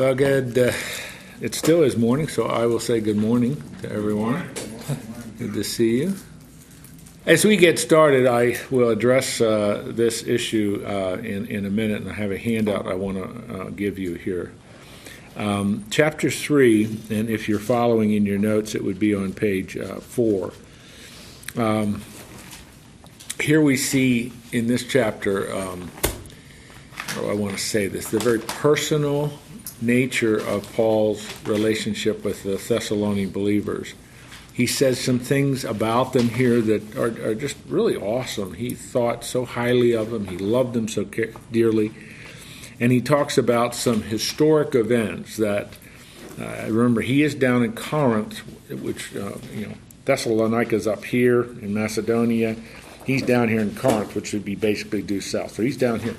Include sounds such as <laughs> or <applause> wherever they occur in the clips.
Well, good. Uh, it still is morning, so I will say good morning to everyone. Good to see you. As we get started, I will address uh, this issue uh, in, in a minute, and I have a handout I want to uh, give you here. Um, chapter 3, and if you're following in your notes, it would be on page uh, 4. Um, here we see in this chapter, um, I want to say this, the very personal nature of Paul's relationship with the Thessalonian believers. He says some things about them here that are, are just really awesome. He thought so highly of them, he loved them so dearly. And he talks about some historic events that, uh, remember, he is down in Corinth, which, uh, you know, Thessalonica is up here in Macedonia. He's down here in Corinth, which would be basically due south. So he's down here.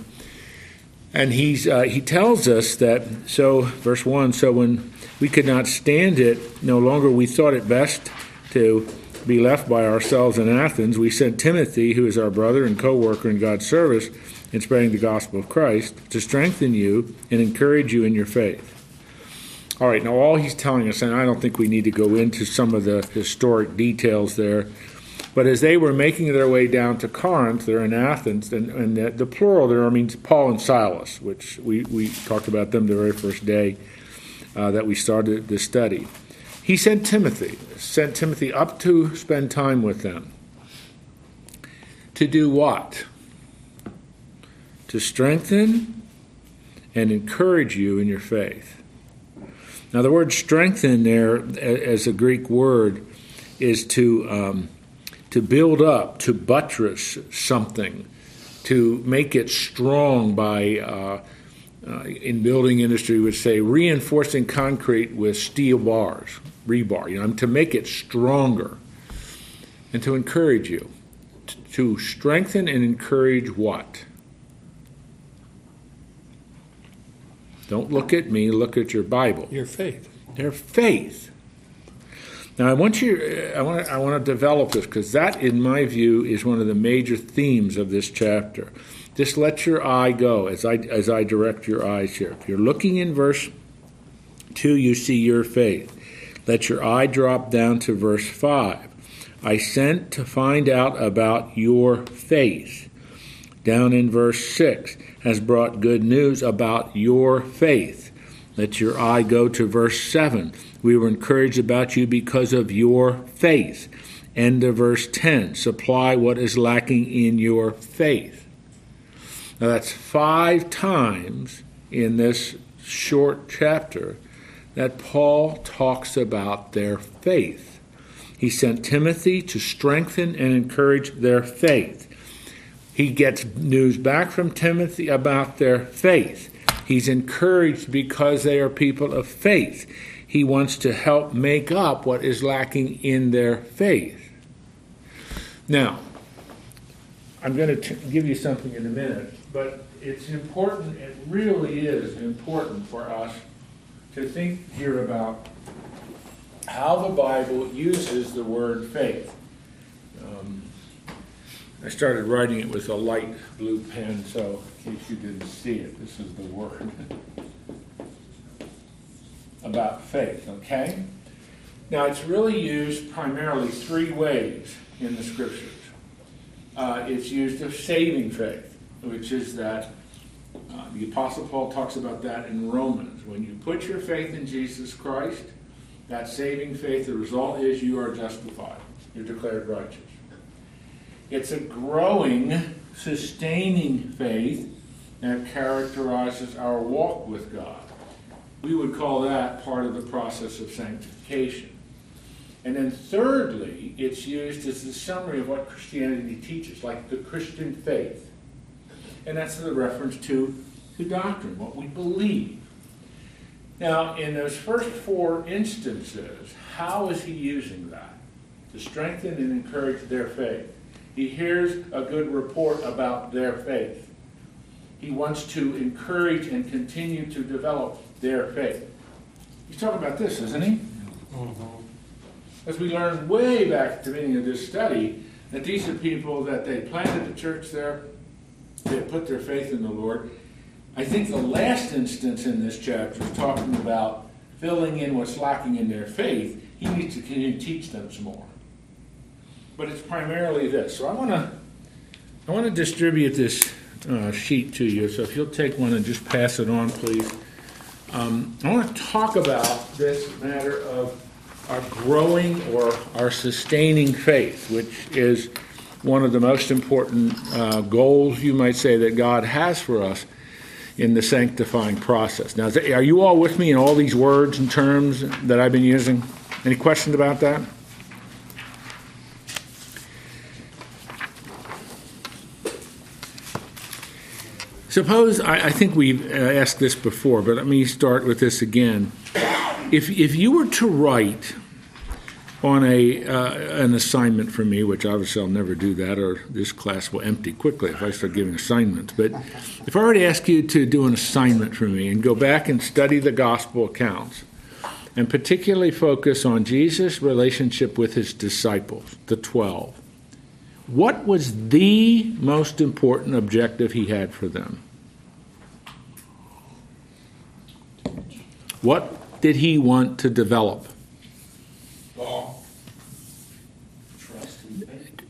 And he's, uh, he tells us that, so, verse 1 so when we could not stand it, no longer we thought it best to be left by ourselves in Athens, we sent Timothy, who is our brother and co worker in God's service in spreading the gospel of Christ, to strengthen you and encourage you in your faith. All right, now all he's telling us, and I don't think we need to go into some of the historic details there but as they were making their way down to Corinth, they're in Athens, and, and the, the, plural there means Paul and Silas, which we, we talked about them the very first day uh, that we started this study. He sent Timothy, sent Timothy up to spend time with them. To do what? To strengthen and encourage you in your faith. Now, the word strengthen there, as a Greek word, is to. Um, to build up, to buttress something, to make it strong by, uh, uh, in building industry, would say reinforcing concrete with steel bars, rebar, you know, to make it stronger and to encourage you. T- to strengthen and encourage what? Don't look at me, look at your Bible. Your faith. Their faith. Now, I want you, uh, I want to, I want to develop this because that, in my view, is one of the major themes of this chapter. Just let your eye go as I as I direct your eyes here. If you're looking in verse two, you see your faith. Let your eye drop down to verse five. I sent to find out about your faith. Down in verse 6 has brought good news about your faith. Let your eye go to verse 7 we were encouraged about you because of your faith. End of verse 10. Supply what is lacking in your faith. Now that's five times in this short chapter that Paul talks about their faith. He sent Timothy to strengthen and encourage their faith. He gets news back from Timothy about their faith. He's encouraged because they are people of faith he wants to help make up what is lacking in their faith. Now, I'm going to t- give you something in a minute, but it's important, it really is important for us to think here about how the Bible uses the word faith. Um, I started writing it with a light blue pen, so in case you didn't see it, this is the word. <laughs> about faith, okay? Now, it's really used primarily three ways in the scriptures. Uh, it's used of saving faith, which is that uh, the Apostle Paul talks about that in Romans. When you put your faith in Jesus Christ, that saving faith, the result is you are justified. You're declared righteous. It's a growing, sustaining faith that characterizes our walk with God. We would call that part of the process of sanctification. And then, thirdly, it's used as a summary of what Christianity teaches, like the Christian faith. And that's the reference to the doctrine, what we believe. Now, in those first four instances, how is he using that? To strengthen and encourage their faith. He hears a good report about their faith. He wants to encourage and continue to develop their faith. He's talking about this, isn't he? Mm-hmm. As we learned way back at the beginning of this study, that these are people that they planted the church there, they put their faith in the Lord, I think the last instance in this chapter is talking about filling in what's lacking in their faith. He needs to continue to teach them some more. But it's primarily this. So I want to I want to distribute this uh, sheet to you. So if you'll take one and just pass it on, please. Um, I want to talk about this matter of our growing or our sustaining faith, which is one of the most important uh, goals, you might say, that God has for us in the sanctifying process. Now, are you all with me in all these words and terms that I've been using? Any questions about that? Suppose, I, I think we've uh, asked this before, but let me start with this again. If, if you were to write on a uh, an assignment for me, which obviously I'll never do that, or this class will empty quickly if I start giving assignments. But if I were to ask you to do an assignment for me and go back and study the gospel accounts, and particularly focus on Jesus' relationship with his disciples, the twelve, what was the most important objective he had for them? What did he want to develop?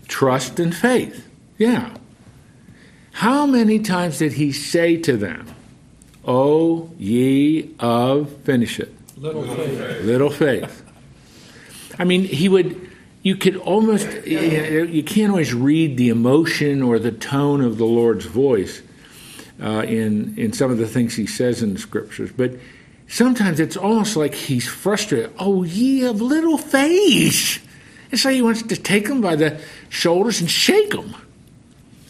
Trust and faith. Yeah. How many times did he say to them, O ye of, finish it. Little faith. Little faith. I mean, he would, you could almost, you can't always read the emotion or the tone of the Lord's voice uh, in, in some of the things he says in the scriptures, but sometimes it's almost like he's frustrated. Oh, ye of little faith. And so he wants to take them by the shoulders and shake them.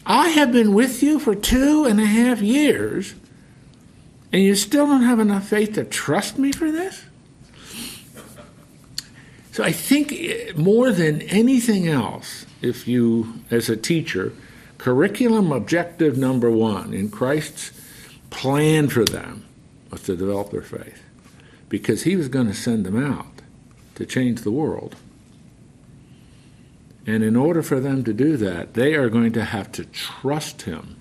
I have been with you for two and a half years, and you still don't have enough faith to trust me for this? So I think eh, more than anything else, if you, as a teacher, curriculum objective number one in Christ's plan for them was to develop their faith because he was going to send them out to change the world. And in order for them to do that, they are going to have to trust Him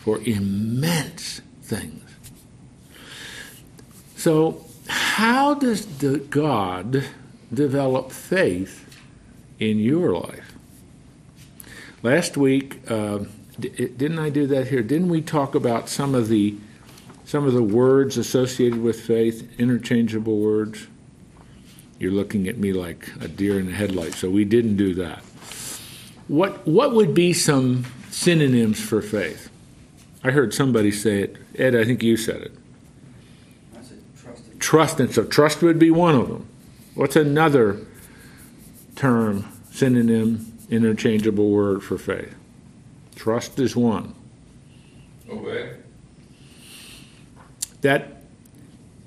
for immense things. So, how does the God develop faith in your life? Last week, uh, didn't I do that here? Didn't we talk about some of the some of the words associated with faith, interchangeable words? You're looking at me like a deer in the headlights. So we didn't do that. What what would be some synonyms for faith? I heard somebody say it. Ed, I think you said it. I said trust. Trust, and so trust would be one of them. What's another term, synonym, interchangeable word for faith? Trust is one. Obey. That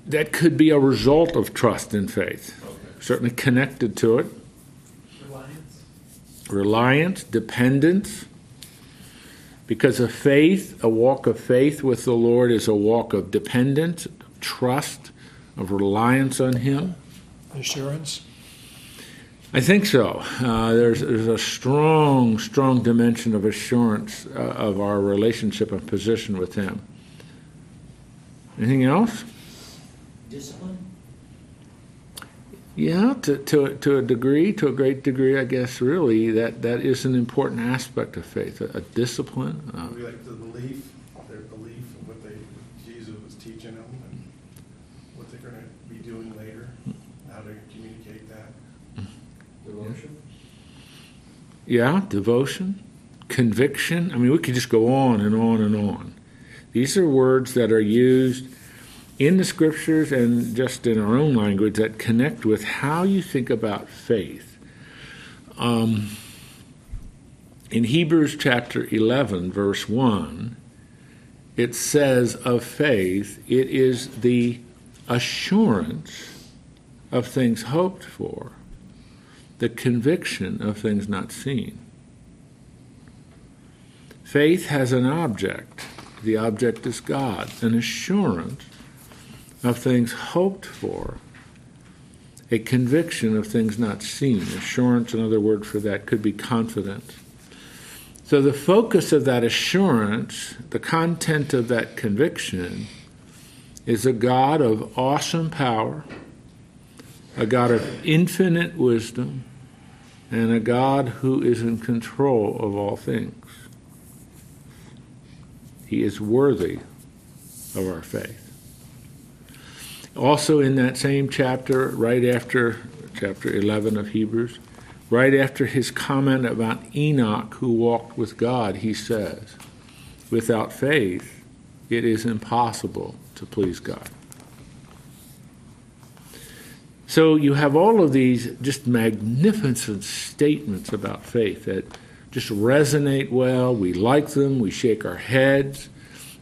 that could be a result of trust and faith. Okay. Certainly connected to it. Reliance. Reliance, dependence. Because a faith, a walk of faith with the Lord is a walk of dependence, trust, of reliance on Him. Assurance. I think so. Uh, there's, there's a strong, strong dimension of assurance uh, of our relationship and position with Him. Anything else? Discipline? Yeah, to, to, to a degree, to a great degree, I guess, really, that, that is an important aspect of faith, a, a discipline. Uh, Maybe like the belief in what they, Jesus was teaching them and what they're gonna be doing later, how to communicate that. Devotion. Yeah, devotion, conviction. I mean, we could just go on and on and on. These are words that are used in the scriptures and just in our own language that connect with how you think about faith. Um, in Hebrews chapter 11, verse 1, it says of faith, it is the assurance of things hoped for, the conviction of things not seen. Faith has an object. The object is God, an assurance of things hoped for, a conviction of things not seen. Assurance, another word for that, could be confidence. So the focus of that assurance, the content of that conviction, is a God of awesome power, a God of infinite wisdom, and a God who is in control of all things. He is worthy of our faith. Also, in that same chapter, right after chapter 11 of Hebrews, right after his comment about Enoch who walked with God, he says, Without faith, it is impossible to please God. So you have all of these just magnificent statements about faith that just resonate well. We like them, we shake our heads,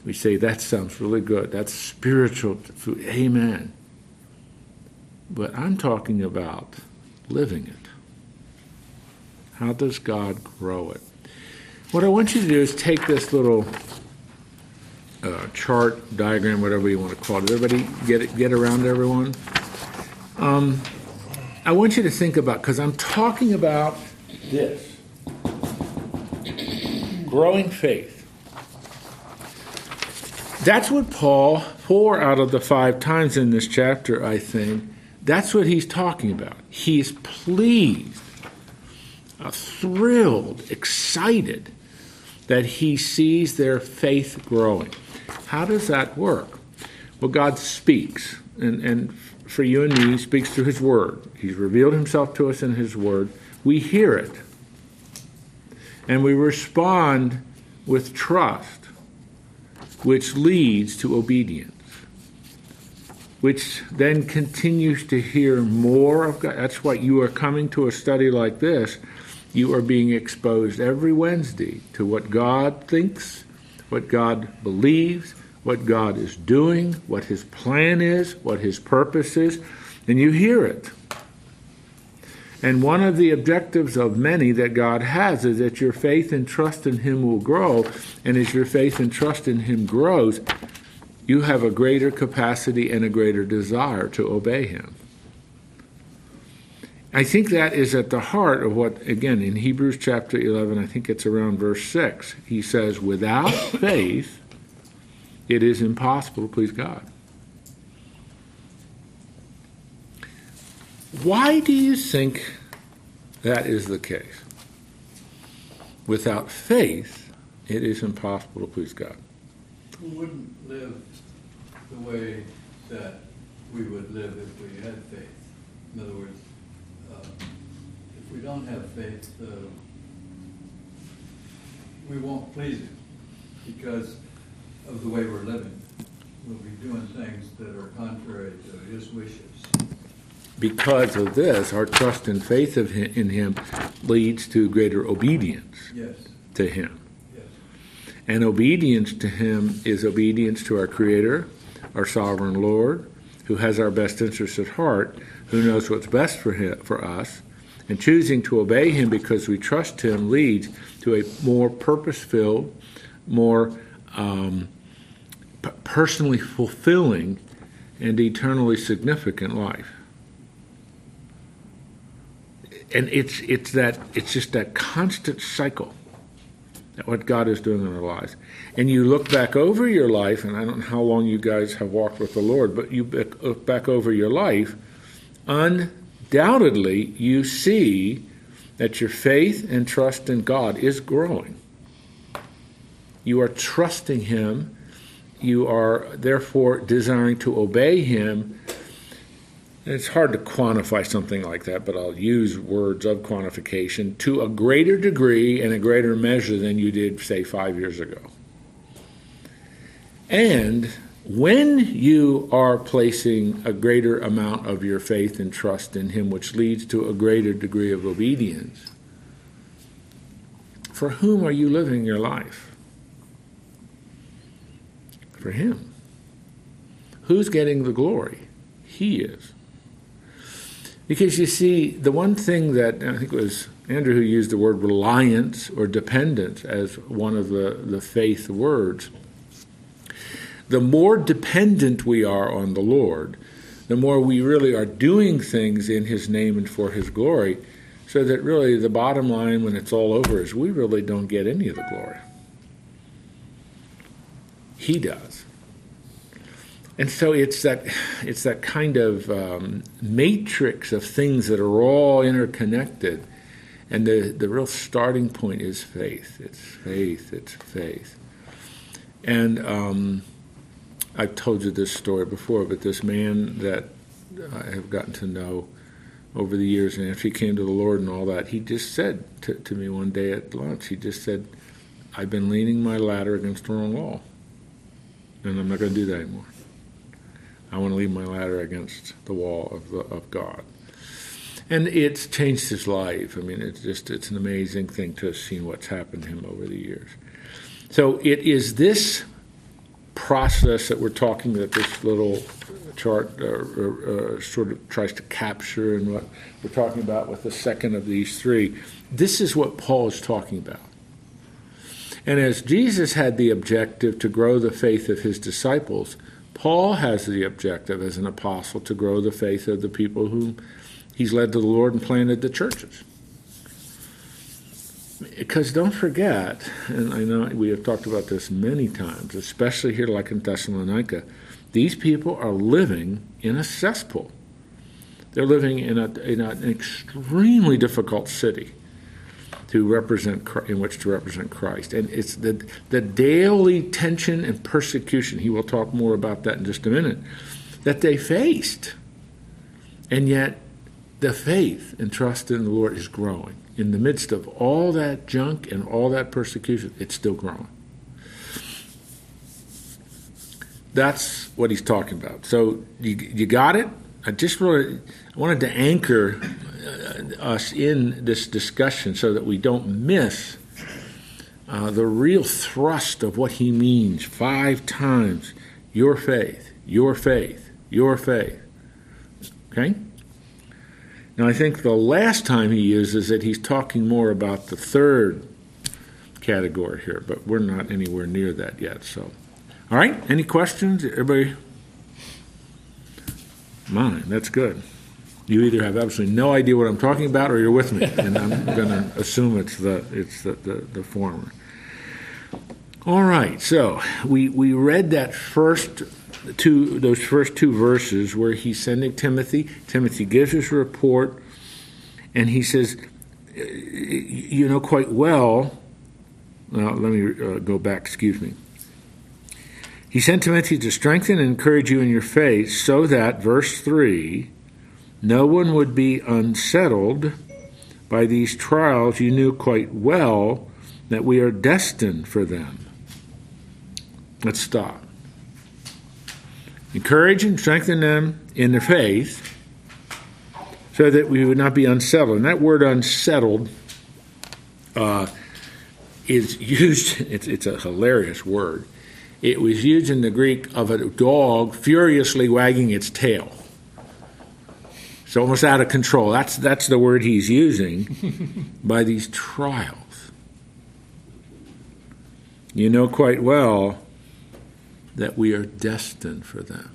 we say, That sounds really good. That's spiritual food. Amen. But I'm talking about living it. How does God grow it? What I want you to do is take this little uh, chart, diagram, whatever you want to call it. Everybody get it, get around everyone. Um, I want you to think about because I'm talking about this growing faith. That's what Paul, four out of the five times in this chapter, I think, that's what he's talking about. He's pleased, uh, thrilled, excited that he sees their faith growing. How does that work? Well, God speaks, and, and for you and me, speaks through his word. He's revealed himself to us in his word. We hear it, and we respond with trust, which leads to obedience which then continues to hear more of God. That's why you are coming to a study like this. You are being exposed every Wednesday to what God thinks, what God believes, what God is doing, what His plan is, what His purpose is, and you hear it. And one of the objectives of many that God has is that your faith and trust in Him will grow. And as your faith and trust in Him grows, you have a greater capacity and a greater desire to obey Him. I think that is at the heart of what, again, in Hebrews chapter 11, I think it's around verse 6, he says, Without faith, it is impossible to please God. Why do you think that is the case? Without faith, it is impossible to please God. Who wouldn't live the way that we would live if we had faith? In other words, uh, if we don't have faith, uh, we won't please Him because of the way we're living. We'll be doing things that are contrary to His wishes. Because of this, our trust and faith of him, in Him leads to greater obedience Yes, to Him. yes. And obedience to Him is obedience to our Creator, our sovereign Lord, who has our best interests at heart, who knows what's best for him, for us, and choosing to obey Him because we trust Him leads to a more purpose-filled, more um, personally fulfilling, and eternally significant life. And it's it's that it's just that constant cycle that what God is doing in our lives. And you look back over your life, and I don't know how long you guys have walked with the Lord, but you look back over your life, undoubtedly you see that your faith and trust in God is growing. You are trusting Him. You are therefore desiring to obey Him. It's hard to quantify something like that, but I'll use words of quantification to a greater degree and a greater measure than you did, say, five years ago. And when you are placing a greater amount of your faith and trust in Him, which leads to a greater degree of obedience, for whom are you living your life? For Him. Who's getting the glory? He is. Because you see, the one thing that I think it was Andrew who used the word reliance or dependence as one of the, the faith words. The more dependent we are on the Lord, the more we really are doing things in His name and for His glory, So that really the bottom line when it's all over is we really don't get any of the glory. He does. And so it's that it's that kind of um, matrix of things that are all interconnected. And the, the real starting point is faith. It's faith. It's faith. And um, I've told you this story before, but this man that I have gotten to know over the years, and after he came to the Lord and all that, he just said to, to me one day at lunch, he just said, I've been leaning my ladder against the wrong wall, and I'm not going to do that anymore. I want to lean my ladder against the wall of, the, of God. And it's changed his life. I mean, it's just, it's an amazing thing to have seen what's happened to him over the years. So it is this process that we're talking that this little chart uh, uh, sort of tries to capture and what we're talking about with the second of these three. This is what Paul is talking about. And as Jesus had the objective to grow the faith of his disciples, Paul has the objective as an apostle to grow the faith of the people whom he's led to the Lord and planted the churches. Because don't forget, and I know we have talked about this many times, especially here, like in Thessalonica, these people are living in a cesspool. They're living in, a, in an extremely difficult city to represent in which to represent Christ, and it's the the daily tension and persecution. He will talk more about that in just a minute. That they faced, and yet the faith and trust in the Lord is growing in the midst of all that junk and all that persecution. It's still growing. That's what he's talking about. So you, you got it. I just really wanted to anchor uh, us in this discussion so that we don't miss uh, the real thrust of what he means five times your faith, your faith, your faith. Okay? Now, I think the last time he uses it, he's talking more about the third category here, but we're not anywhere near that yet. So, all right, any questions? Everybody? Mine, that's good. You either have absolutely no idea what I'm talking about, or you're with me, <laughs> and I'm going to assume it's the it's the, the, the former. All right, so we we read that first two those first two verses where he's sending Timothy. Timothy gives his report, and he says, "You know quite well." Well, let me uh, go back. Excuse me. He sent Timothy to strengthen and encourage you in your faith, so that verse three, no one would be unsettled by these trials. You knew quite well that we are destined for them. Let's stop. Encourage and strengthen them in their faith so that we would not be unsettled. And that word unsettled uh, is <laughs> used, it's, it's a hilarious word. It was used in the Greek of a dog furiously wagging its tail. It's almost out of control. That's, that's the word he's using <laughs> by these trials. You know quite well that we are destined for them.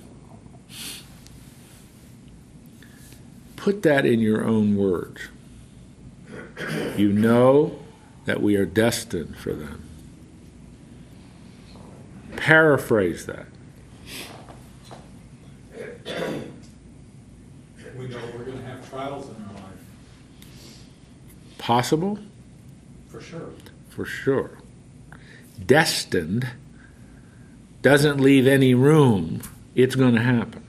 Put that in your own words. You know that we are destined for them. Paraphrase that. We know we're gonna have trials in our life, Possible? for sure. For sure. Destined doesn't leave any room. It's going to happen.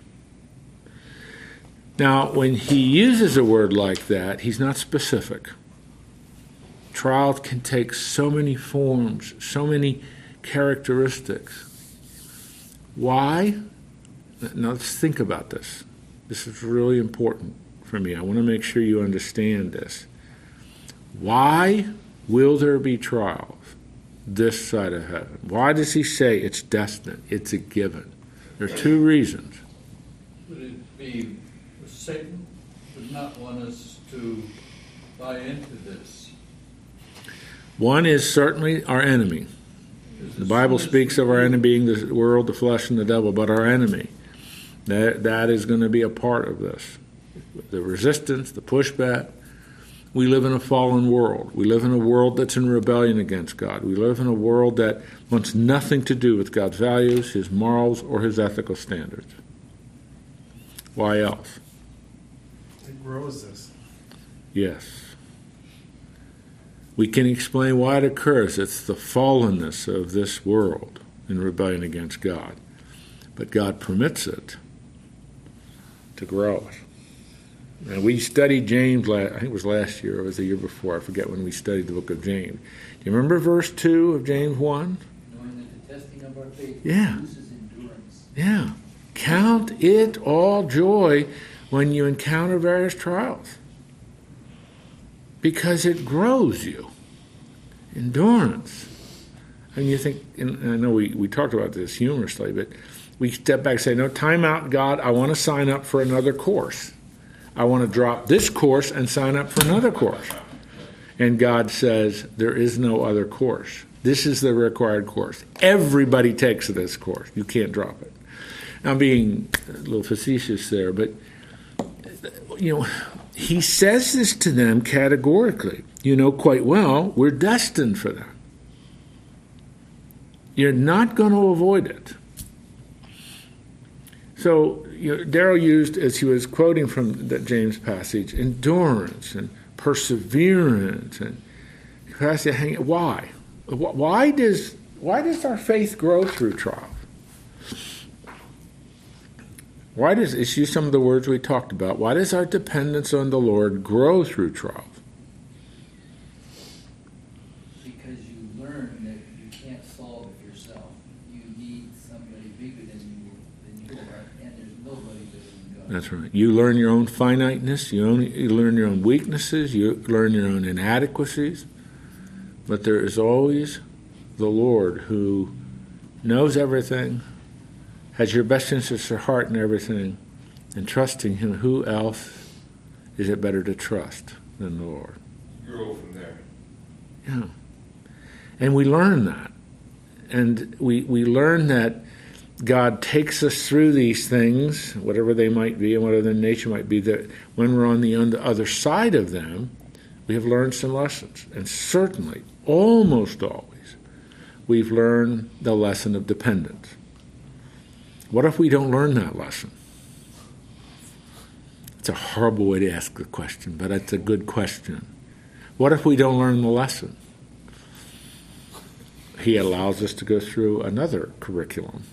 Now, when he uses a word like that, he's not specific. Trials can take so many forms, so many characteristics. Why? Now, let's think about this. This is really important for me. I want to make sure you understand this. Why will there be trials this side of heaven? Why does he say it's destined? It's a given. There are two reasons. Would it be, Satan would not want us to buy into this. One is certainly our enemy. The Bible speaks of our enemy being the world, the flesh, and the devil, but our enemy. That, that is going to be a part of this. The resistance, the pushback. we live in a fallen world. We live in a world that's in rebellion against God. We live in a world that wants nothing to do with God's values, His morals, or His ethical standards. Why else? It grows this. Yes. We can explain why it occurs. It's the fallenness of this world in rebellion against God. But God permits it to grow. And we studied James, last, I think it was last year or it was the year before. I forget when we studied the book of James. Do you remember verse 2 of James 1? Knowing that the testing of our faith Yeah. Yeah. Count it all joy when you encounter various trials because it grows you. Endurance. And you think, and I know we, we talked about this humorously, but we step back and say, No, time out, God, I want to sign up for another course. I want to drop this course and sign up for another course. And God says, There is no other course. This is the required course. Everybody takes this course. You can't drop it. I'm being a little facetious there, but you know, he says this to them categorically. You know quite well we're destined for that. You're not going to avoid it. So you know, Daryl used, as he was quoting from that James passage, endurance and perseverance and capacity to hang. Why? Why does why does our faith grow through trials? Why does it's use some of the words we talked about? Why does our dependence on the Lord grow through trials? Because you learn that you can't solve it yourself. You need somebody bigger than you, than you are, and there's nobody bigger than God. That's right. You learn your own finiteness. You, only, you learn your own weaknesses. You learn your own inadequacies. But there is always the Lord who knows everything, has your best interests at heart in everything, and trusting Him. Who else is it better to trust than the Lord? Grow from there. Yeah. And we learn that. And we, we learn that God takes us through these things, whatever they might be and whatever their nature might be, that when we're on the other side of them, we have learned some lessons. And certainly, almost always, we've learned the lesson of dependence. What if we don't learn that lesson? It's a horrible way to ask the question, but it's a good question. What if we don't learn the lesson? He allows us to go through another curriculum.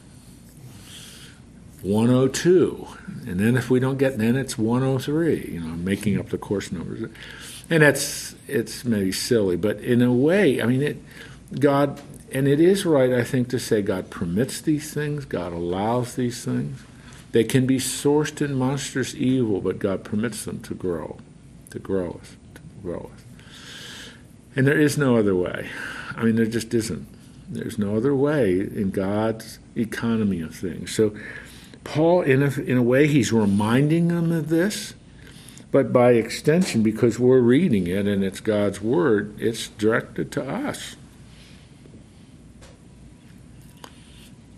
102. And then if we don't get then it's 103, you know, making up the course numbers. And that's it's maybe silly, but in a way, I mean it God and it is right, I think, to say God permits these things, God allows these things. They can be sourced in monstrous evil, but God permits them to grow, to grow us, to grow us. And there is no other way. I mean, there just isn't. There's no other way in God's economy of things. So, Paul, in a, in a way, he's reminding them of this, but by extension, because we're reading it and it's God's word, it's directed to us.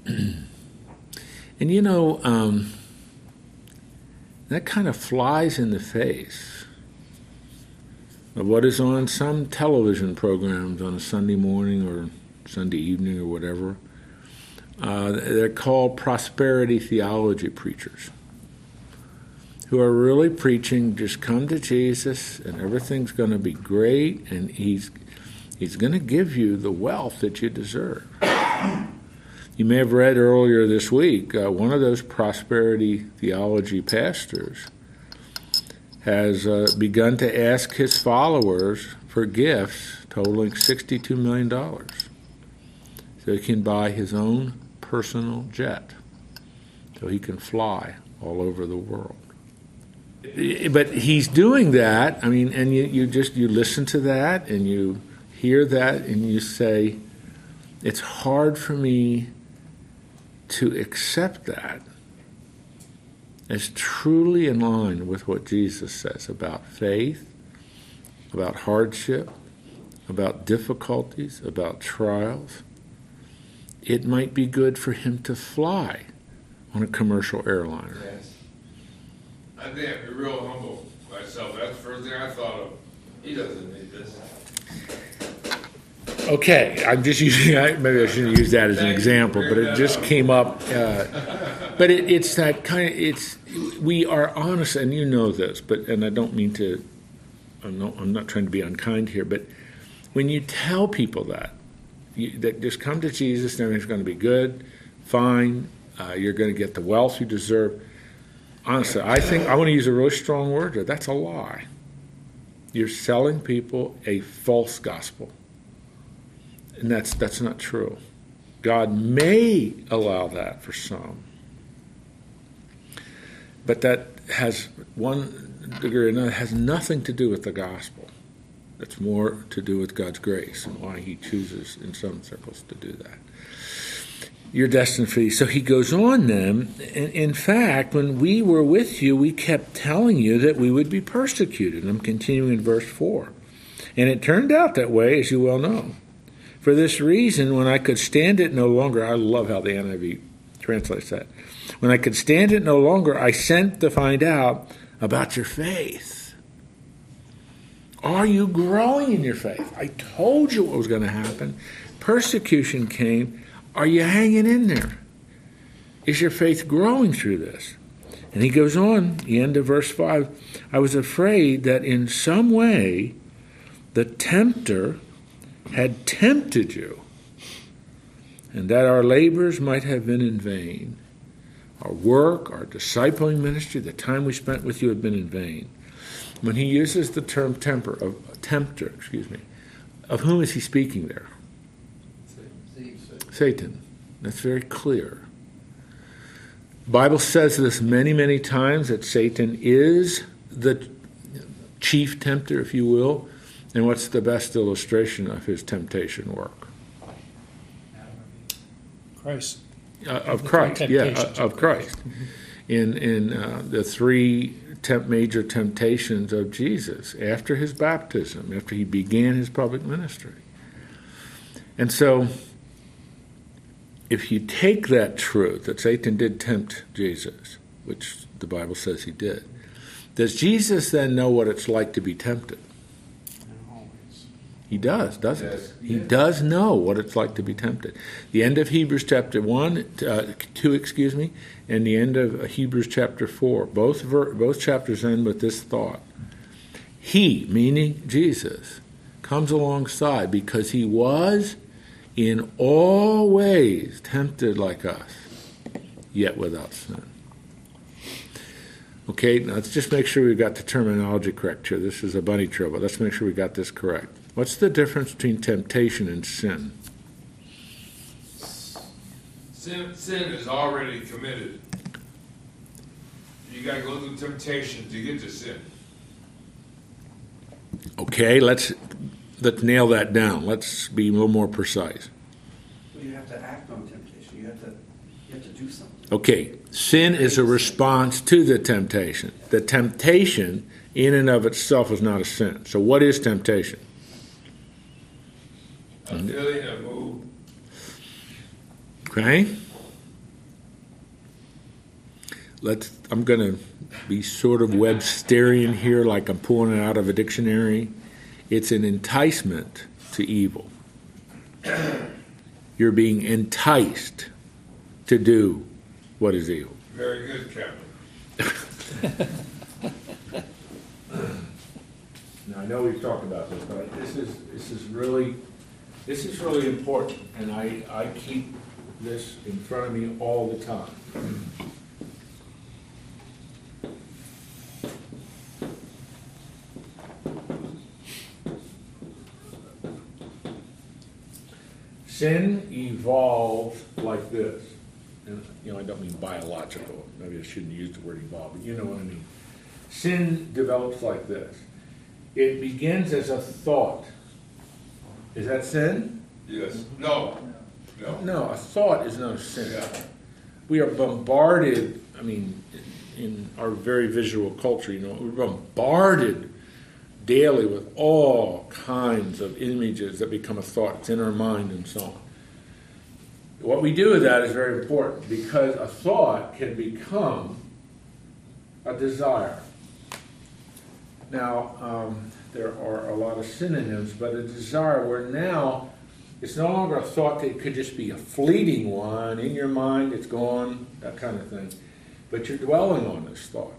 <clears throat> and you know, um, that kind of flies in the face of what is on some television programs on a Sunday morning or Sunday evening or whatever. Uh, they're called prosperity theology preachers who are really preaching just come to Jesus and everything's going to be great and he's he's going to give you the wealth that you deserve. You may have read earlier this week uh, one of those prosperity theology pastors has uh, begun to ask his followers for gifts totaling $62 million so he can buy his own personal jet so he can fly all over the world. But he's doing that, I mean, and you, you just you listen to that and you hear that and you say, it's hard for me to accept that as truly in line with what Jesus says about faith, about hardship, about difficulties, about trials. It might be good for him to fly on a commercial airliner. Yes. I think I'd be real humble myself. That's the first thing I thought of. He doesn't need this. Okay, I'm just using, I- maybe I shouldn't use that as an example, but it just came up. uh, But it, it's that kind of, it's, we are honest, and you know this, but, and I don't mean to, I'm not, I'm not trying to be unkind here, but when you tell people that, you, that just come to Jesus, and everything's going to be good, fine, uh, you're going to get the wealth you deserve. Honestly, I think, I want to use a really strong word here. That's a lie. You're selling people a false gospel. And that's that's not true. God may allow that for some. But that has one degree or another has nothing to do with the gospel. It's more to do with God's grace and why he chooses in some circles to do that. You're destined for these. So he goes on then. In, fact, when we were with you, we kept telling you that we would be persecuted. I'm continuing in verse 4. And it turned out that way, as you well know. For this reason, when I could stand it no longer, I love how the NIV translates that. When I could stand it no longer, I sent to find out about your faith. Are you growing in your faith? I told you what was going to happen. Persecution came. Are you hanging in there? Is your faith growing through this? And he goes on, the end of verse 5 I was afraid that in some way the tempter had tempted you, and that our labors might have been in vain. Our work, our discipling ministry, the time we spent with you had been in vain. When he uses the term temper of tempter, excuse me, of whom is he speaking there? See, Satan. That's very clear. Bible says this many, many times that Satan is the chief tempter, if you will. And what's the best illustration of his temptation work? Christ. Uh, of Christ, yeah, uh, of Christ. In in uh, the three temp- major temptations of Jesus after his baptism, after he began his public ministry. And so, if you take that truth that Satan did tempt Jesus, which the Bible says he did, does Jesus then know what it's like to be tempted? He does, doesn't Yes. he? He does know what it's like to be tempted. The end of Hebrews chapter 1, uh, 2, excuse me, and the end of Hebrews chapter 4. Both, ver- both chapters end with this thought. He, meaning Jesus, comes alongside because he was in all ways tempted like us, yet without sin. Okay, now let's just make sure we've got the terminology correct here. This is a bunny trail, but let's make sure we got this correct. What's the difference between temptation and sin? Sin, sin is already committed. You gotta go through temptation to get to sin. Okay, let's let's nail that down. Let's be a little more precise. Well, you have to act on temptation. You have to, you have to do something. Okay, sin is a response to the temptation. The temptation, in and of itself, is not a sin. So, what is temptation? A feeling, a move. Okay. Let's. I'm going to be sort of Websterian here, like I'm pulling it out of a dictionary. It's an enticement to evil. You're being enticed to do what is evil. Very good, Captain. <laughs> Now I know we've talked about this, but this is this is really this is really important, and I I keep this in front of me all the time. Sin evolves like this, and you know I don't mean biological. Maybe I shouldn't use the word evolve, but you know what I mean. Sin develops like this. It begins as a thought. Is that sin? Yes. No. No. No, a thought is not a sin. Yeah. We are bombarded, I mean, in our very visual culture, you know, we're bombarded daily with all kinds of images that become a thought. It's in our mind and so on. What we do with that is very important because a thought can become a desire. Now, um, there are a lot of synonyms, but a desire where now it's no longer a thought that could just be a fleeting one in your mind, it's gone, that kind of thing. But you're dwelling on this thought.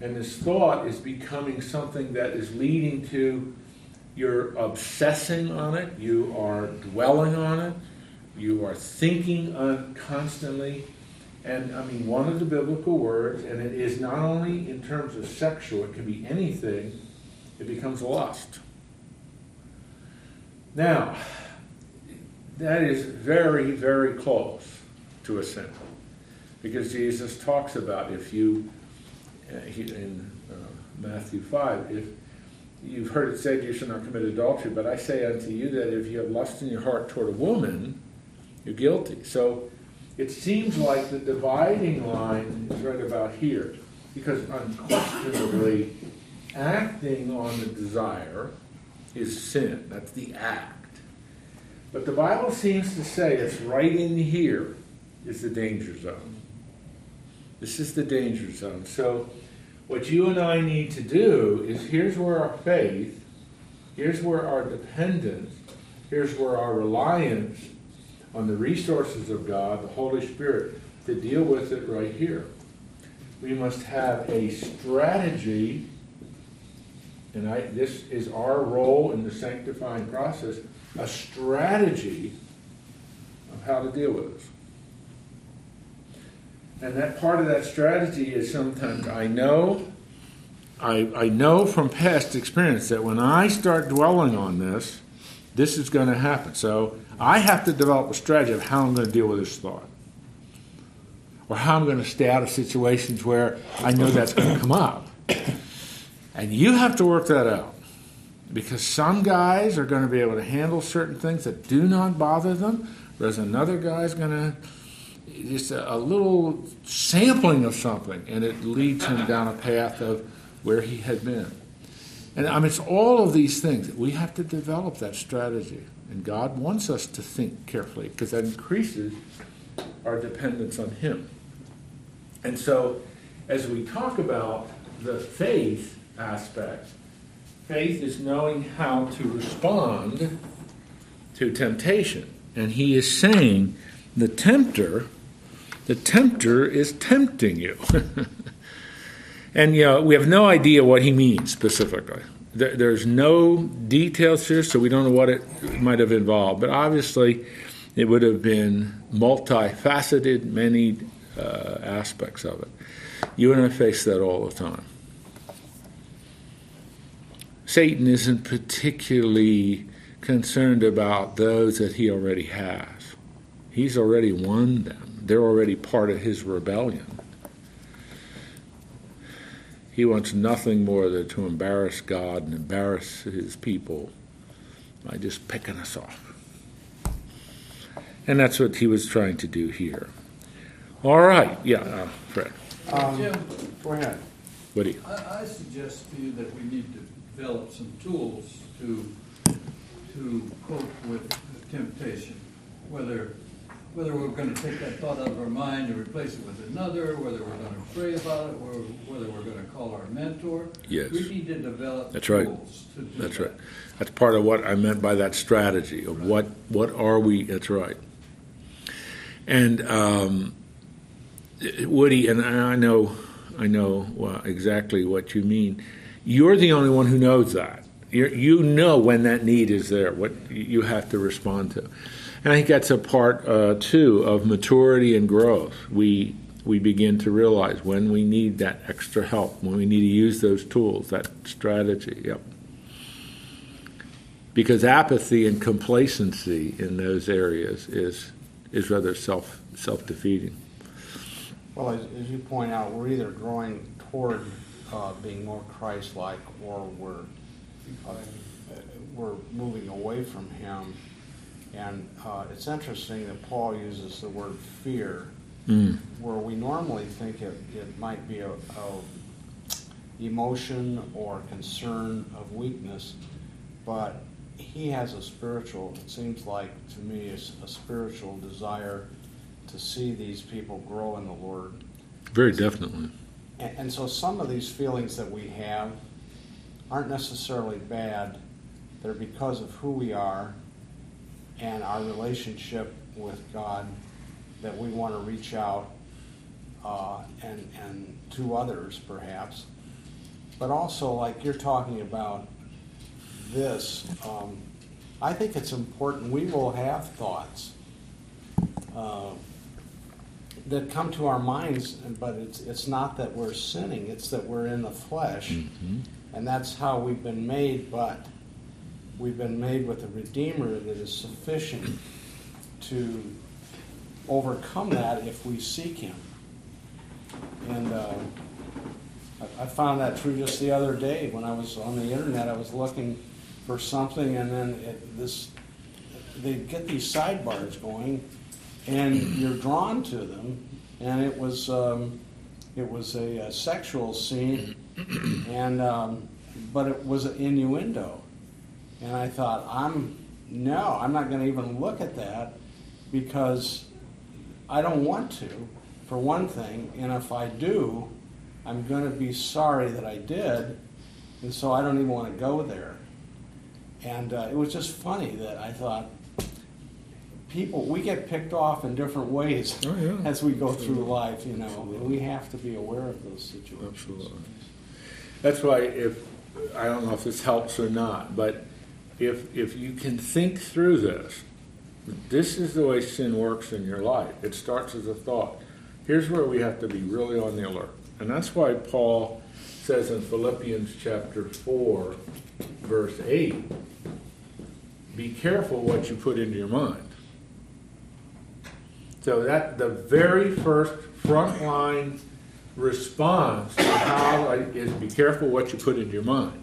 And this thought is becoming something that is leading to you're obsessing on it, you are dwelling on it, you are thinking on constantly. And I mean, one of the biblical words, and it is not only in terms of sexual, it can be anything, it becomes lust. Now, that is very, very close to a sin. Because Jesus talks about if you, uh, in uh, Matthew 5, if you've heard it said you shall not commit adultery, but I say unto you that if you have lust in your heart toward a woman, you're guilty. So it seems like the dividing line is right about here. Because unquestionably, acting on the desire is sin. That's the act. But the Bible seems to say it's right in here is the danger zone. This is the danger zone. So, what you and I need to do is here's where our faith, here's where our dependence, here's where our reliance on the resources of God, the Holy Spirit, to deal with it right here. We must have a strategy, and I, this is our role in the sanctifying process a strategy of how to deal with this. And that part of that strategy is sometimes I know, I, I know from past experience that when I start dwelling on this, this is going to happen. So I have to develop a strategy of how I'm going to deal with this thought. Or how I'm going to stay out of situations where I know that's going to come up. And you have to work that out. Because some guys are going to be able to handle certain things that do not bother them, whereas another guy's going to just a, a little sampling of something, and it leads him down a path of where he had been. And I mean, it's all of these things. That we have to develop that strategy. And God wants us to think carefully because that increases our dependence on Him. And so, as we talk about the faith aspect, faith is knowing how to respond to temptation. And He is saying the tempter, the tempter is tempting you. <laughs> And you know, we have no idea what he means specifically. There's no details here, so we don't know what it might have involved. But obviously, it would have been multifaceted, many uh, aspects of it. You and I face that all the time. Satan isn't particularly concerned about those that he already has. He's already won them. They're already part of his rebellion. He wants nothing more than to embarrass God and embarrass his people by just picking us off. And that's what he was trying to do here. All right. Yeah, uh, Fred. Um, Jim, Go ahead. What do you? I, I suggest to you that we need to develop some tools to, to cope with temptation. Whether, whether we're gonna take that thought out of our mind and replace it with another, whether we're gonna pray about it, or whether we're gonna call our mentor. Yes. We need to develop That's right. to do That's that. right. That's part of what I meant by that strategy of what what are we? That's right. And um, Woody, and I know I know well, exactly what you mean. You're the only one who knows that. You're, you know when that need is there, what you have to respond to. And I think that's a part uh, too of maturity and growth. We we begin to realize when we need that extra help, when we need to use those tools, that strategy. Yep because apathy and complacency in those areas is is rather self self defeating. Well, as, as you point out, we're either growing toward uh, being more Christ-like, or we're uh, we're moving away from Him. And uh, it's interesting that Paul uses the word fear, Mm. where we normally think it, it might be a, a emotion or concern of weakness, but he has a spiritual. It seems like to me, it's a spiritual desire to see these people grow in the Lord. Very definitely. And, and so some of these feelings that we have aren't necessarily bad. They're because of who we are and our relationship with God that we want to reach out uh, and, and to others, perhaps. But also, like you're talking about this, um, I think it's important. We will have thoughts uh, that come to our minds, but it's, it's not that we're sinning, it's that we're in the flesh. And that's how we've been made, but we've been made with a Redeemer that is sufficient to overcome that if we seek Him. And uh, I, I found that true just the other day when I was on the internet. I was looking for something, and then it, this they get these sidebars going, and you're drawn to them. And it was um, it was a, a sexual scene, and um, but it was an innuendo. And I thought, I'm no, I'm not going to even look at that because I don't want to, for one thing. And if I do, I'm going to be sorry that I did, and so I don't even want to go there. And uh, it was just funny that I thought people we get picked off in different ways Oh, yeah. as we go through life, you know, and we have to be aware of those situations. Absolutely. That's why if, I don't know if this helps or not, but if, if you can think through this, this is the way sin works in your life. It starts as a thought. Here's where we have to be really on the alert. And that's why Paul says in Philippians chapter 4, verse 8, be careful what you put into your mind. So that the very first frontline response to how is be careful what you put into your mind.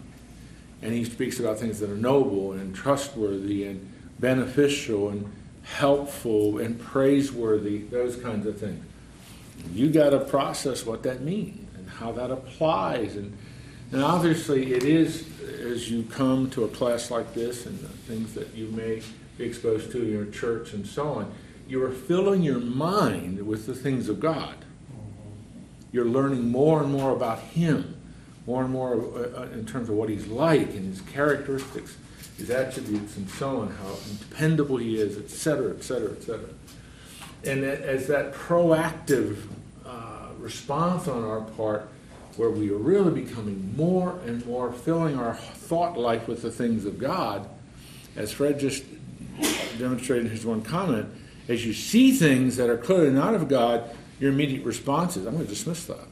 And he speaks about things that are noble and trustworthy and beneficial and helpful and praiseworthy, those kinds of things. You got to process what that means and how that applies. And, and obviously, it is as you come to a class like this and the things that you may be exposed to in your church and so on, you are filling your mind with the things of God. You're learning more and more about Him, more and more uh, uh, in terms of what He's like and His characteristics, His attributes, and so on, how dependable He is, et cetera, et cetera, et cetera. And as that proactive uh, response on our part, where we are really becoming more and more filling our thought life with the things of God, as Fred just demonstrated in his one comment, as you see things that are clearly not of God, your immediate response is, I'm going to dismiss that.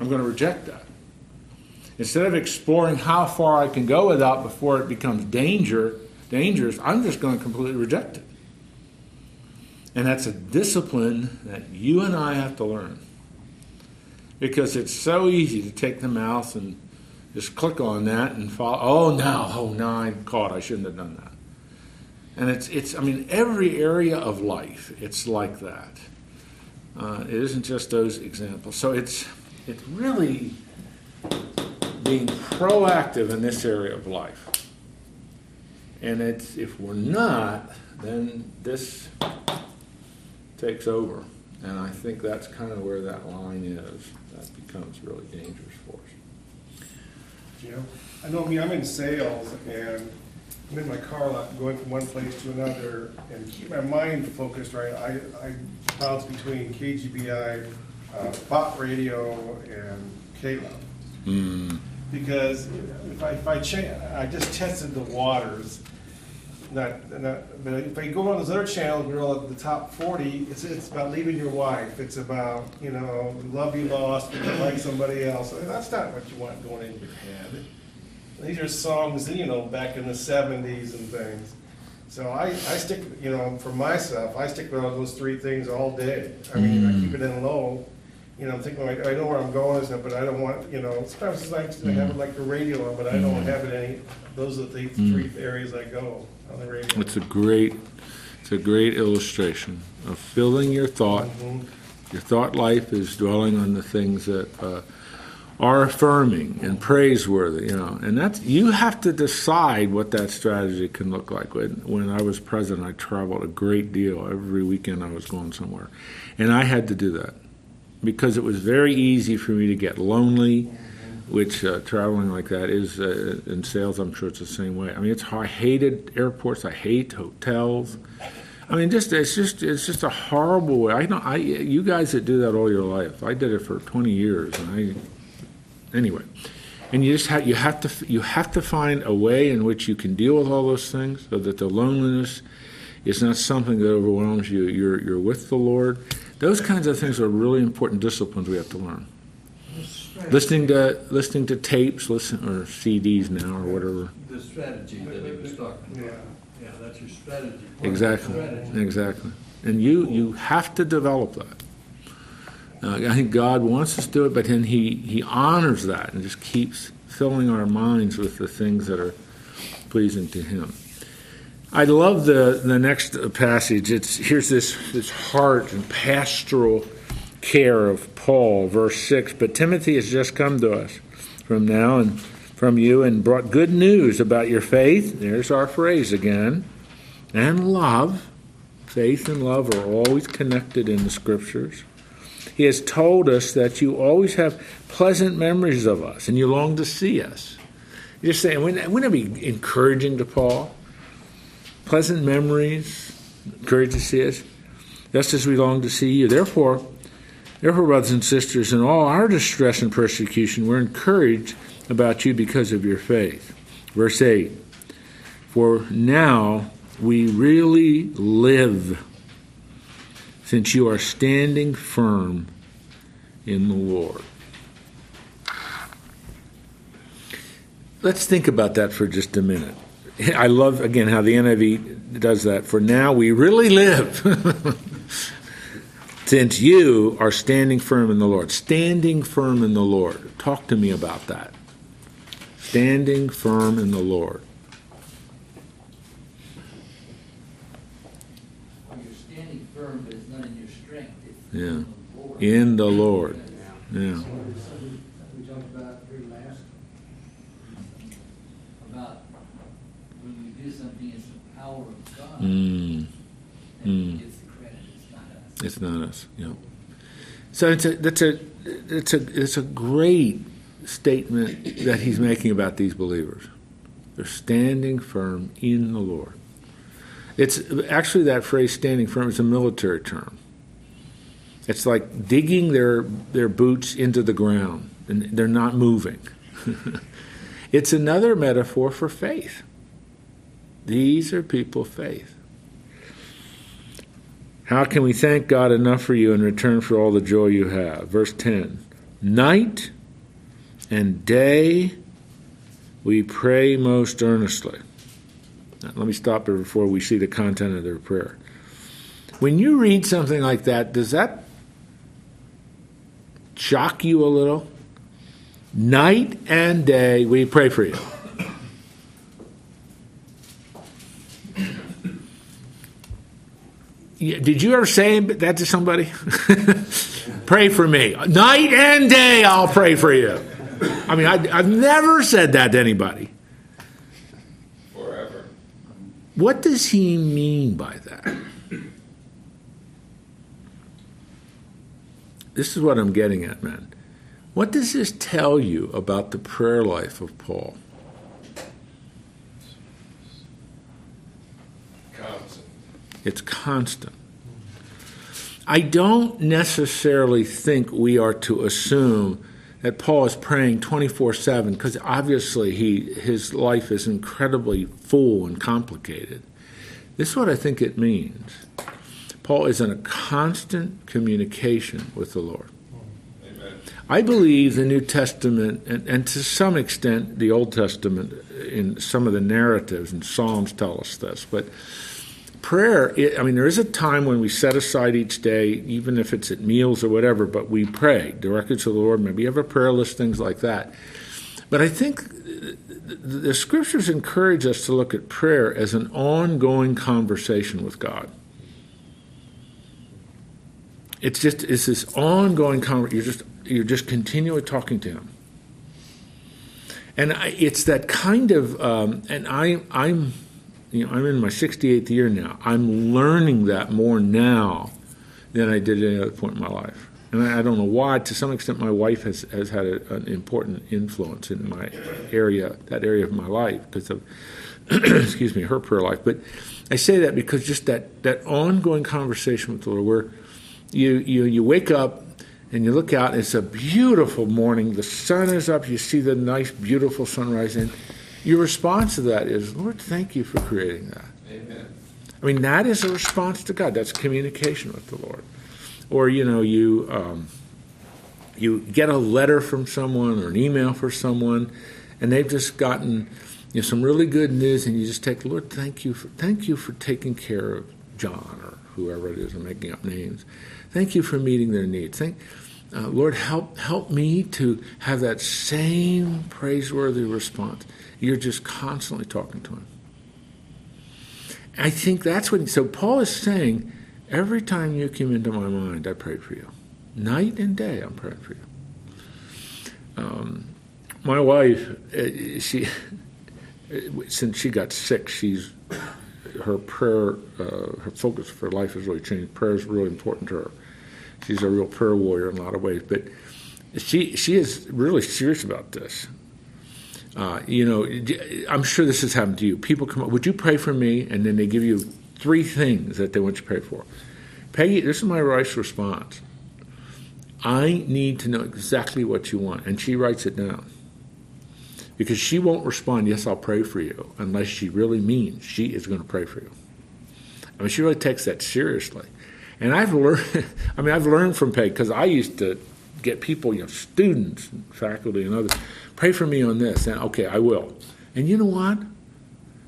I'm going to reject that. Instead of exploring how far I can go without before it becomes danger, dangerous, I'm just going to completely reject it. And that's a discipline that you and I have to learn. Because it's so easy to take the mouse and just click on that and follow. Oh, no, oh, no, I'm caught. I shouldn't have done that. And it's, it's I mean, every area of life, it's like that. Uh, it isn't just those examples. So it's, it's really being proactive in this area of life. And it's, if we're not, then this takes over. And I think that's kind of where that line is. That becomes really dangerous for us. You know, I know me, I'm in sales and I'm in my car a lot, going from one place to another and keep my mind focused, right? I, I bounce between KGBI, uh, Spot Radio and K-Love. Mm. Because if I, if I cha, I just tested the waters. Not, not, but if I go on those other channels, we're all at the top forty, it's, it's about leaving your wife, it's about, you know, love you lost, you like somebody else. And That's not what you want going in your head. These are songs, you know, back in the seventies and things. So I, I stick, you know, for myself, I stick with those three things all day. I mean, I keep it in low. You know, I'm thinking, like, I know where I'm going but I don't want, you know, sometimes it's nice to have it like the radio on, but I don't have it any, those are the three areas I go on the radio. It's a great, it's a great illustration of filling your thought. Mhm. Your thought life is dwelling on the things that uh, are affirming and praiseworthy. You know, and that's you have to decide what that strategy can look like. When when I was president, I traveled a great deal. Every weekend, I was going somewhere, and I had to do that because it was very easy for me to get lonely which uh, traveling like that is uh, in sales. I'm sure it's the same way. I mean, it's I hated airports. I hate hotels. I mean, just it's just it's just a horrible way. I know I you guys that do that all your life. I did it for 20 years, and I anyway. And you just have you have to you have to find a way in which you can deal with all those things, so that the loneliness is not something that overwhelms you. You're you're with the Lord. Those kinds of things are really important disciplines we have to learn. Listening to listening to tapes, listen or CDs now or whatever. The strategy that he was talking Yeah. Yeah, that's your strategy. Exactly, Strategy. exactly. And you you have to develop that. Uh, I think God wants us to do it, but then He He honors that and just keeps filling our minds with the things that are pleasing to Him. I love the the next passage. It's here's this this heart and pastoral care of Paul, verse six. But Timothy has just come to us from now and from you and brought good news about your faith. There's our phrase again and love. Faith and love are always connected in the scriptures. He has told us that you always have pleasant memories of us and you long to see us. You're saying, wouldn't, it be encouraging to Paul? Pleasant memories, encouraged to see us, just as we long to see you. Therefore, therefore, brothers and sisters, in all our distress and persecution, we're encouraged about you because of your faith. Verse 8 For now we really live, since you are standing firm in the Lord. Let's think about that for just a minute. I love, again, how the NIV does that. For now we really live, <laughs> since you are standing firm in the Lord. Standing firm in the Lord. Talk to me about that. Standing firm in the Lord. You're standing firm, but it's not in your strength. It's Yeah. in the Lord. In the Lord. Yeah. We talked about very last, about when we do something, it's the power of God Mm, mm. gets the credit, it's not us. it's not us. Yeah. So it's a that's a it's a it's a great statement that he's making about these believers. They're standing firm in the Lord. It's actually that phrase "standing firm" is a military term. It's like digging their their boots into the ground and they're not moving. <laughs> it's another metaphor for faith. These are people of faith. How can we thank God enough for you in return for all the joy you have? Verse 10 Night and day we pray most earnestly. Now, let me stop there before we see the content of their prayer. When you read something like that, does that shock you a little? Night and day we pray for you. Did you ever say that to somebody? <laughs> pray for me. Night and day, I'll pray for you. I mean, I, I've never said that to anybody. forever. What does he mean by that? This is what I'm getting at, man. What does this tell you about the prayer life of Paul? Constant. It's constant. I don't necessarily think we are to assume that Paul is praying 24 7 because obviously he, his life is incredibly full and complicated. This is what I think it means. Paul is in a constant communication with the Lord. Amen. I believe the New Testament, and, and to some extent the Old Testament, in some of the narratives and Psalms tell us this, but prayer, i mean, there is a time when we set aside each day, even if it's at meals or whatever, but we pray directly to the Lord. Maybe you have a prayer list, things like that. But I think the scriptures encourage us to look at prayer as an ongoing conversation with God. It's just it's this ongoing conversation. You're just you're just continually talking to Him, and I, it's that kind of. Um, and I I'm you know I'm in my 68th year now. I'm learning that more now than I did at any other point in my life. and I, don't know why. To some extent, my wife has has had a, an important influence in my area, that area of my life, because of <clears throat> excuse me, her prayer life. But I say that because just that that ongoing conversation with the Lord, where you you you wake up and you look out, it's a beautiful morning. The sun is up. You see the nice, beautiful sunrise, and your response to that is, Lord, thank you for creating that. Amen. I mean, that is a response to God. That's communication with the Lord. Or you know, you um, you get a letter from someone or an email for someone, and they've just gotten you know, some really good news, and you just take, Lord, thank you for thank you for taking care of John or whoever it is. I'm making up names. Thank you for meeting their needs. Thank. Uh, Lord, help help me to have that same praiseworthy response. You're just constantly talking to him. I think that's what. So Paul is saying, every time you came into my mind, I prayed for you, night and day. I'm praying for you. Um, my wife, uh, she, <laughs> since she got sick, she's her prayer, uh, her focus for life has really changed. Prayer is really important to her. She's a real prayer warrior in a lot of ways, but she she is really serious about this. Uh, you know, I'm sure this has happened to you. People come up, would you pray for me? And then they give you three things that they want you to pray for. Peggy, this is my wife's response. I need to know exactly what you want. And she writes it down. Because she won't respond, yes, I'll pray for you, unless she really means she is going to pray for you. I mean, she really takes that seriously. And I've learned, <laughs> I mean, I've learned from Peg, because I used to get people, you know, students, faculty, and others, pray for me on this. And okay, I will. And you know what?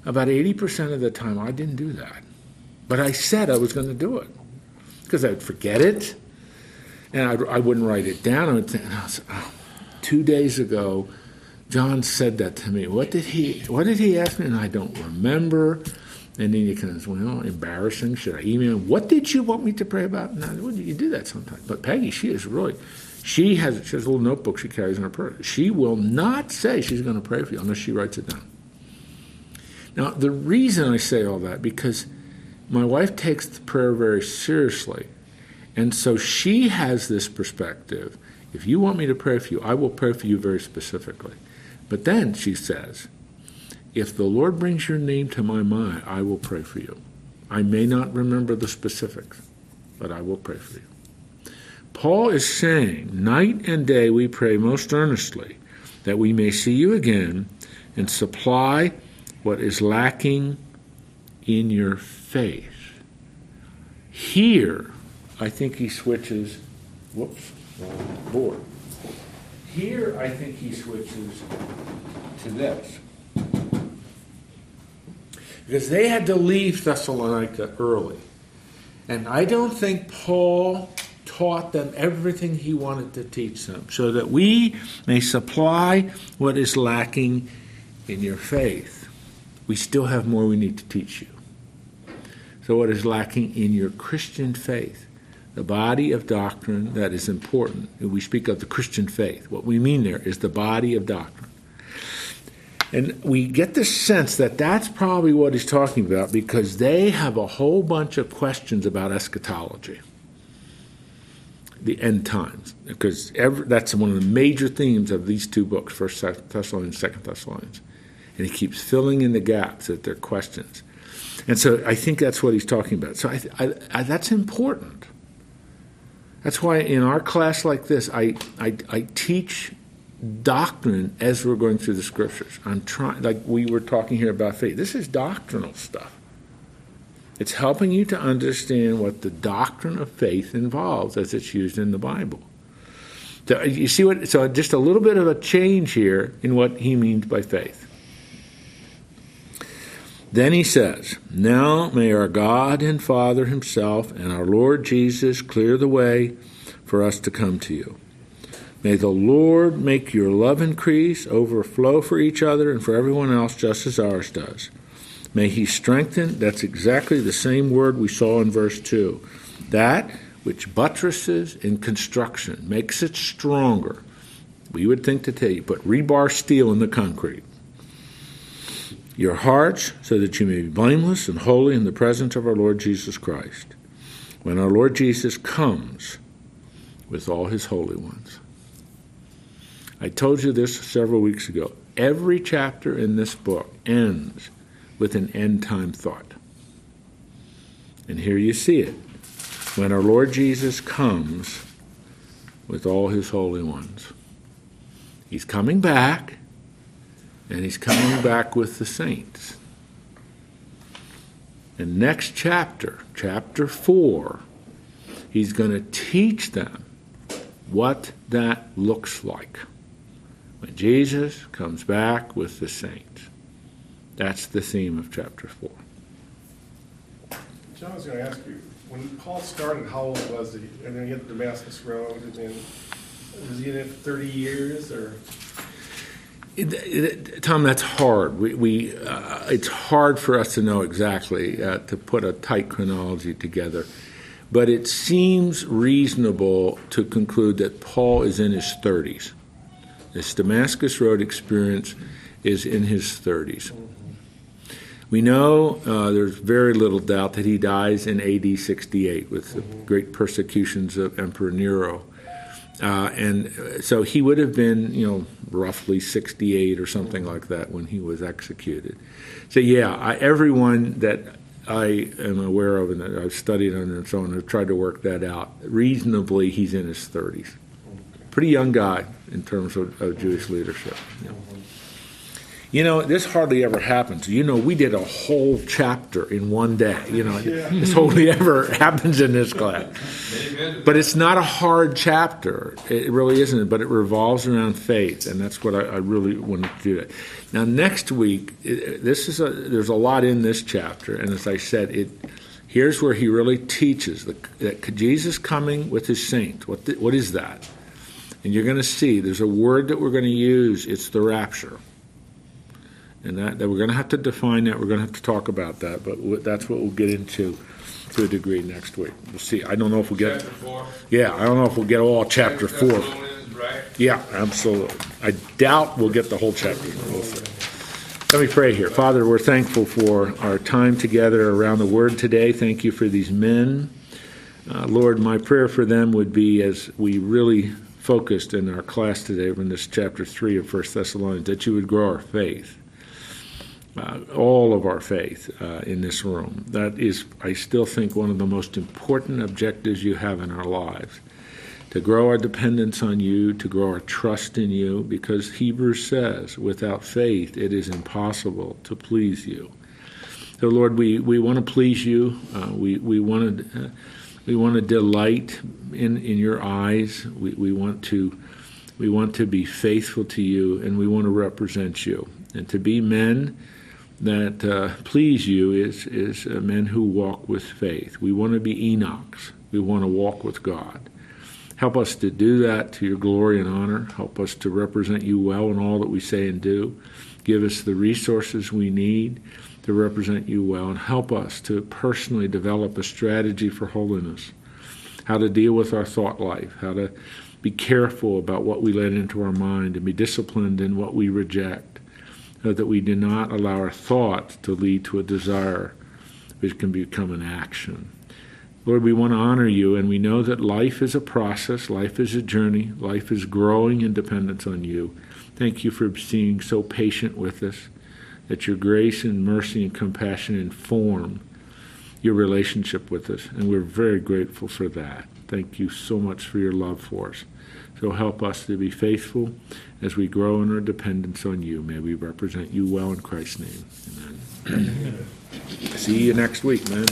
About 80% of the time, I didn't do that. But I said I was going to do it because I'd forget it and I'd, I would not write it down. I would think, oh, I was, oh, two days ago, John said that to me. What did he? What did he ask me? And I don't remember. And then you can, well, embarrassing. Should I email? What did you want me to pray about? No, you do that sometimes. But Peggy, she is really she has, she has a little notebook she carries in her purse. She will not say she's going to pray for you unless she writes it down. Now, the reason I say all that, because my wife takes the prayer very seriously. And so she has this perspective. If you want me to pray for you, I will pray for you very specifically. But then she says, if the Lord brings your name to my mind, I will pray for you. I may not remember the specifics, but I will pray for you. Paul is saying, Night and day we pray most earnestly that we may see you again and supply what is lacking in your faith. Here, I think he switches, whoops, board. Here, I think he switches to this. Because they had to leave Thessalonica early. And I don't think Paul taught them everything he wanted to teach them, so that we may supply what is lacking in your faith. We still have more we need to teach you. So, what is lacking in your Christian faith? The body of doctrine that is important. We speak of the Christian faith. What we mean there is the body of doctrine. And we get the sense that that's probably what he's talking about because they have a whole bunch of questions about eschatology the end times, because every, that's one of the major themes of these two books, First Thessalonians, Second Thessalonians, and he keeps filling in the gaps that they're questions, and so I think that's what he's talking about. So I, I, I, that's important. That's why in our class like this, I, I, I teach doctrine as we're going through the scriptures. I'm trying, like we were talking here about faith. This is doctrinal stuff. It's helping you to understand what the doctrine of faith involves as it's used in the Bible. So uh, you see what? So just a little bit of a change here in what he means by faith. Then he says, Now may our God and Father Himself and our Lord Jesus clear the way for us to come to you. May the Lord make your love increase, overflow for each other and for everyone else, just as ours does. May he strengthen, that's exactly the same word we saw in verse 2. That which buttresses in construction, makes it stronger. We would think to tell you, put rebar steel in the concrete. Your hearts, so that you may be blameless and holy in the presence of our Lord Jesus Christ. When our Lord Jesus comes with all his holy ones. I told you this several weeks ago. Every chapter in this book ends with an end time thought. And here you see it. When our Lord Jesus comes with all his holy ones, he's coming back, and he's coming back with the saints. And next chapter, chapter 4, he's going to teach them what that looks like when Jesus comes back with the saints. That's the theme of chapter 4. John, I was gonna ask you, when Paul started, how old was he? And then he had the Damascus Road, and then, was he in it for thirty years, or? It- it- Tom, that's hard. We, we uh, it's hard for us to know exactly uh, to put a tight chronology together, but it seems reasonable to conclude that Paul is in his 30s. This Damascus Road experience is in his 30s. We know uh, there's very little doubt that he dies in AD 68 with the great persecutions of Emperor Nero. Uh, and uh, so he would have been, you know, roughly 68 or something like that when he was executed. So, yeah, I, everyone that I am aware of and that I've studied on and so on have tried to work that out. Reasonably, he's in his 30s. Pretty young guy in terms of, of Jewish leadership. yeah. You know, this hardly ever happens. You know, we did a whole chapter in one day. You know, Yeah. this hardly <laughs> ever happens in this class. But it's not a hard chapter. It really isn't. But it revolves around faith, and that's what I, I really wanted to do. That. Now, next week, it, this is a there's a lot in this chapter, and as I said, it here's where he really teaches the, that Jesus coming with his saints. What the, what is that? And you're going to see there's a word that we're going to use. It's the rapture. And that, that we're going to have to define that. We're going to have to talk about that. But w- that's what we'll get into to a degree next week. We'll see. I don't know if we'll get. Chapter four. Yeah, I don't know if we'll get all chapter four. Right? Yeah, absolutely. I doubt we'll get the whole chapter. Let me pray here. Father, we're thankful for our time together around the Word today. Thank you for these men. Uh, Lord, my prayer for them would be as we really focused in our class today in this chapter 3 of 1 Thessalonians, that you would grow our faith. Uh, all of our faith uh, in this room. That is, I still think, one of the most important objectives you have in our lives to grow our dependence on you, to grow our trust in you, because Hebrews says, without faith, it is impossible to please you. So, Lord, we, we want to please you. Uh, we we want to uh, we want to delight in in your eyes. We, we want to we want to be faithful to you, and we want to represent you, and to be men that uh, please you is is uh, men who walk with faith. We want to be Enochs. We want to walk with God. Help us to do that to your glory and honor. Help us to represent you well in all that we say and do. Give us the resources we need to represent you well, and help us to personally develop a strategy for holiness. How to deal with our thought life, how to be careful about what we let into our mind, and be disciplined in what we reject, so that we do not allow our thoughts to lead to a desire which can become an action. Lord, we want to honor you, and we know that life is a process, life is a journey, life is growing in dependence on you. Thank you for being so patient with us, that your grace and mercy and compassion inform your relationship with us, and we're very grateful for that. Thank you so much for your love for us. So help us to be faithful as we grow in our dependence on you. May we represent you well in Christ's name. Amen. See you next week, man.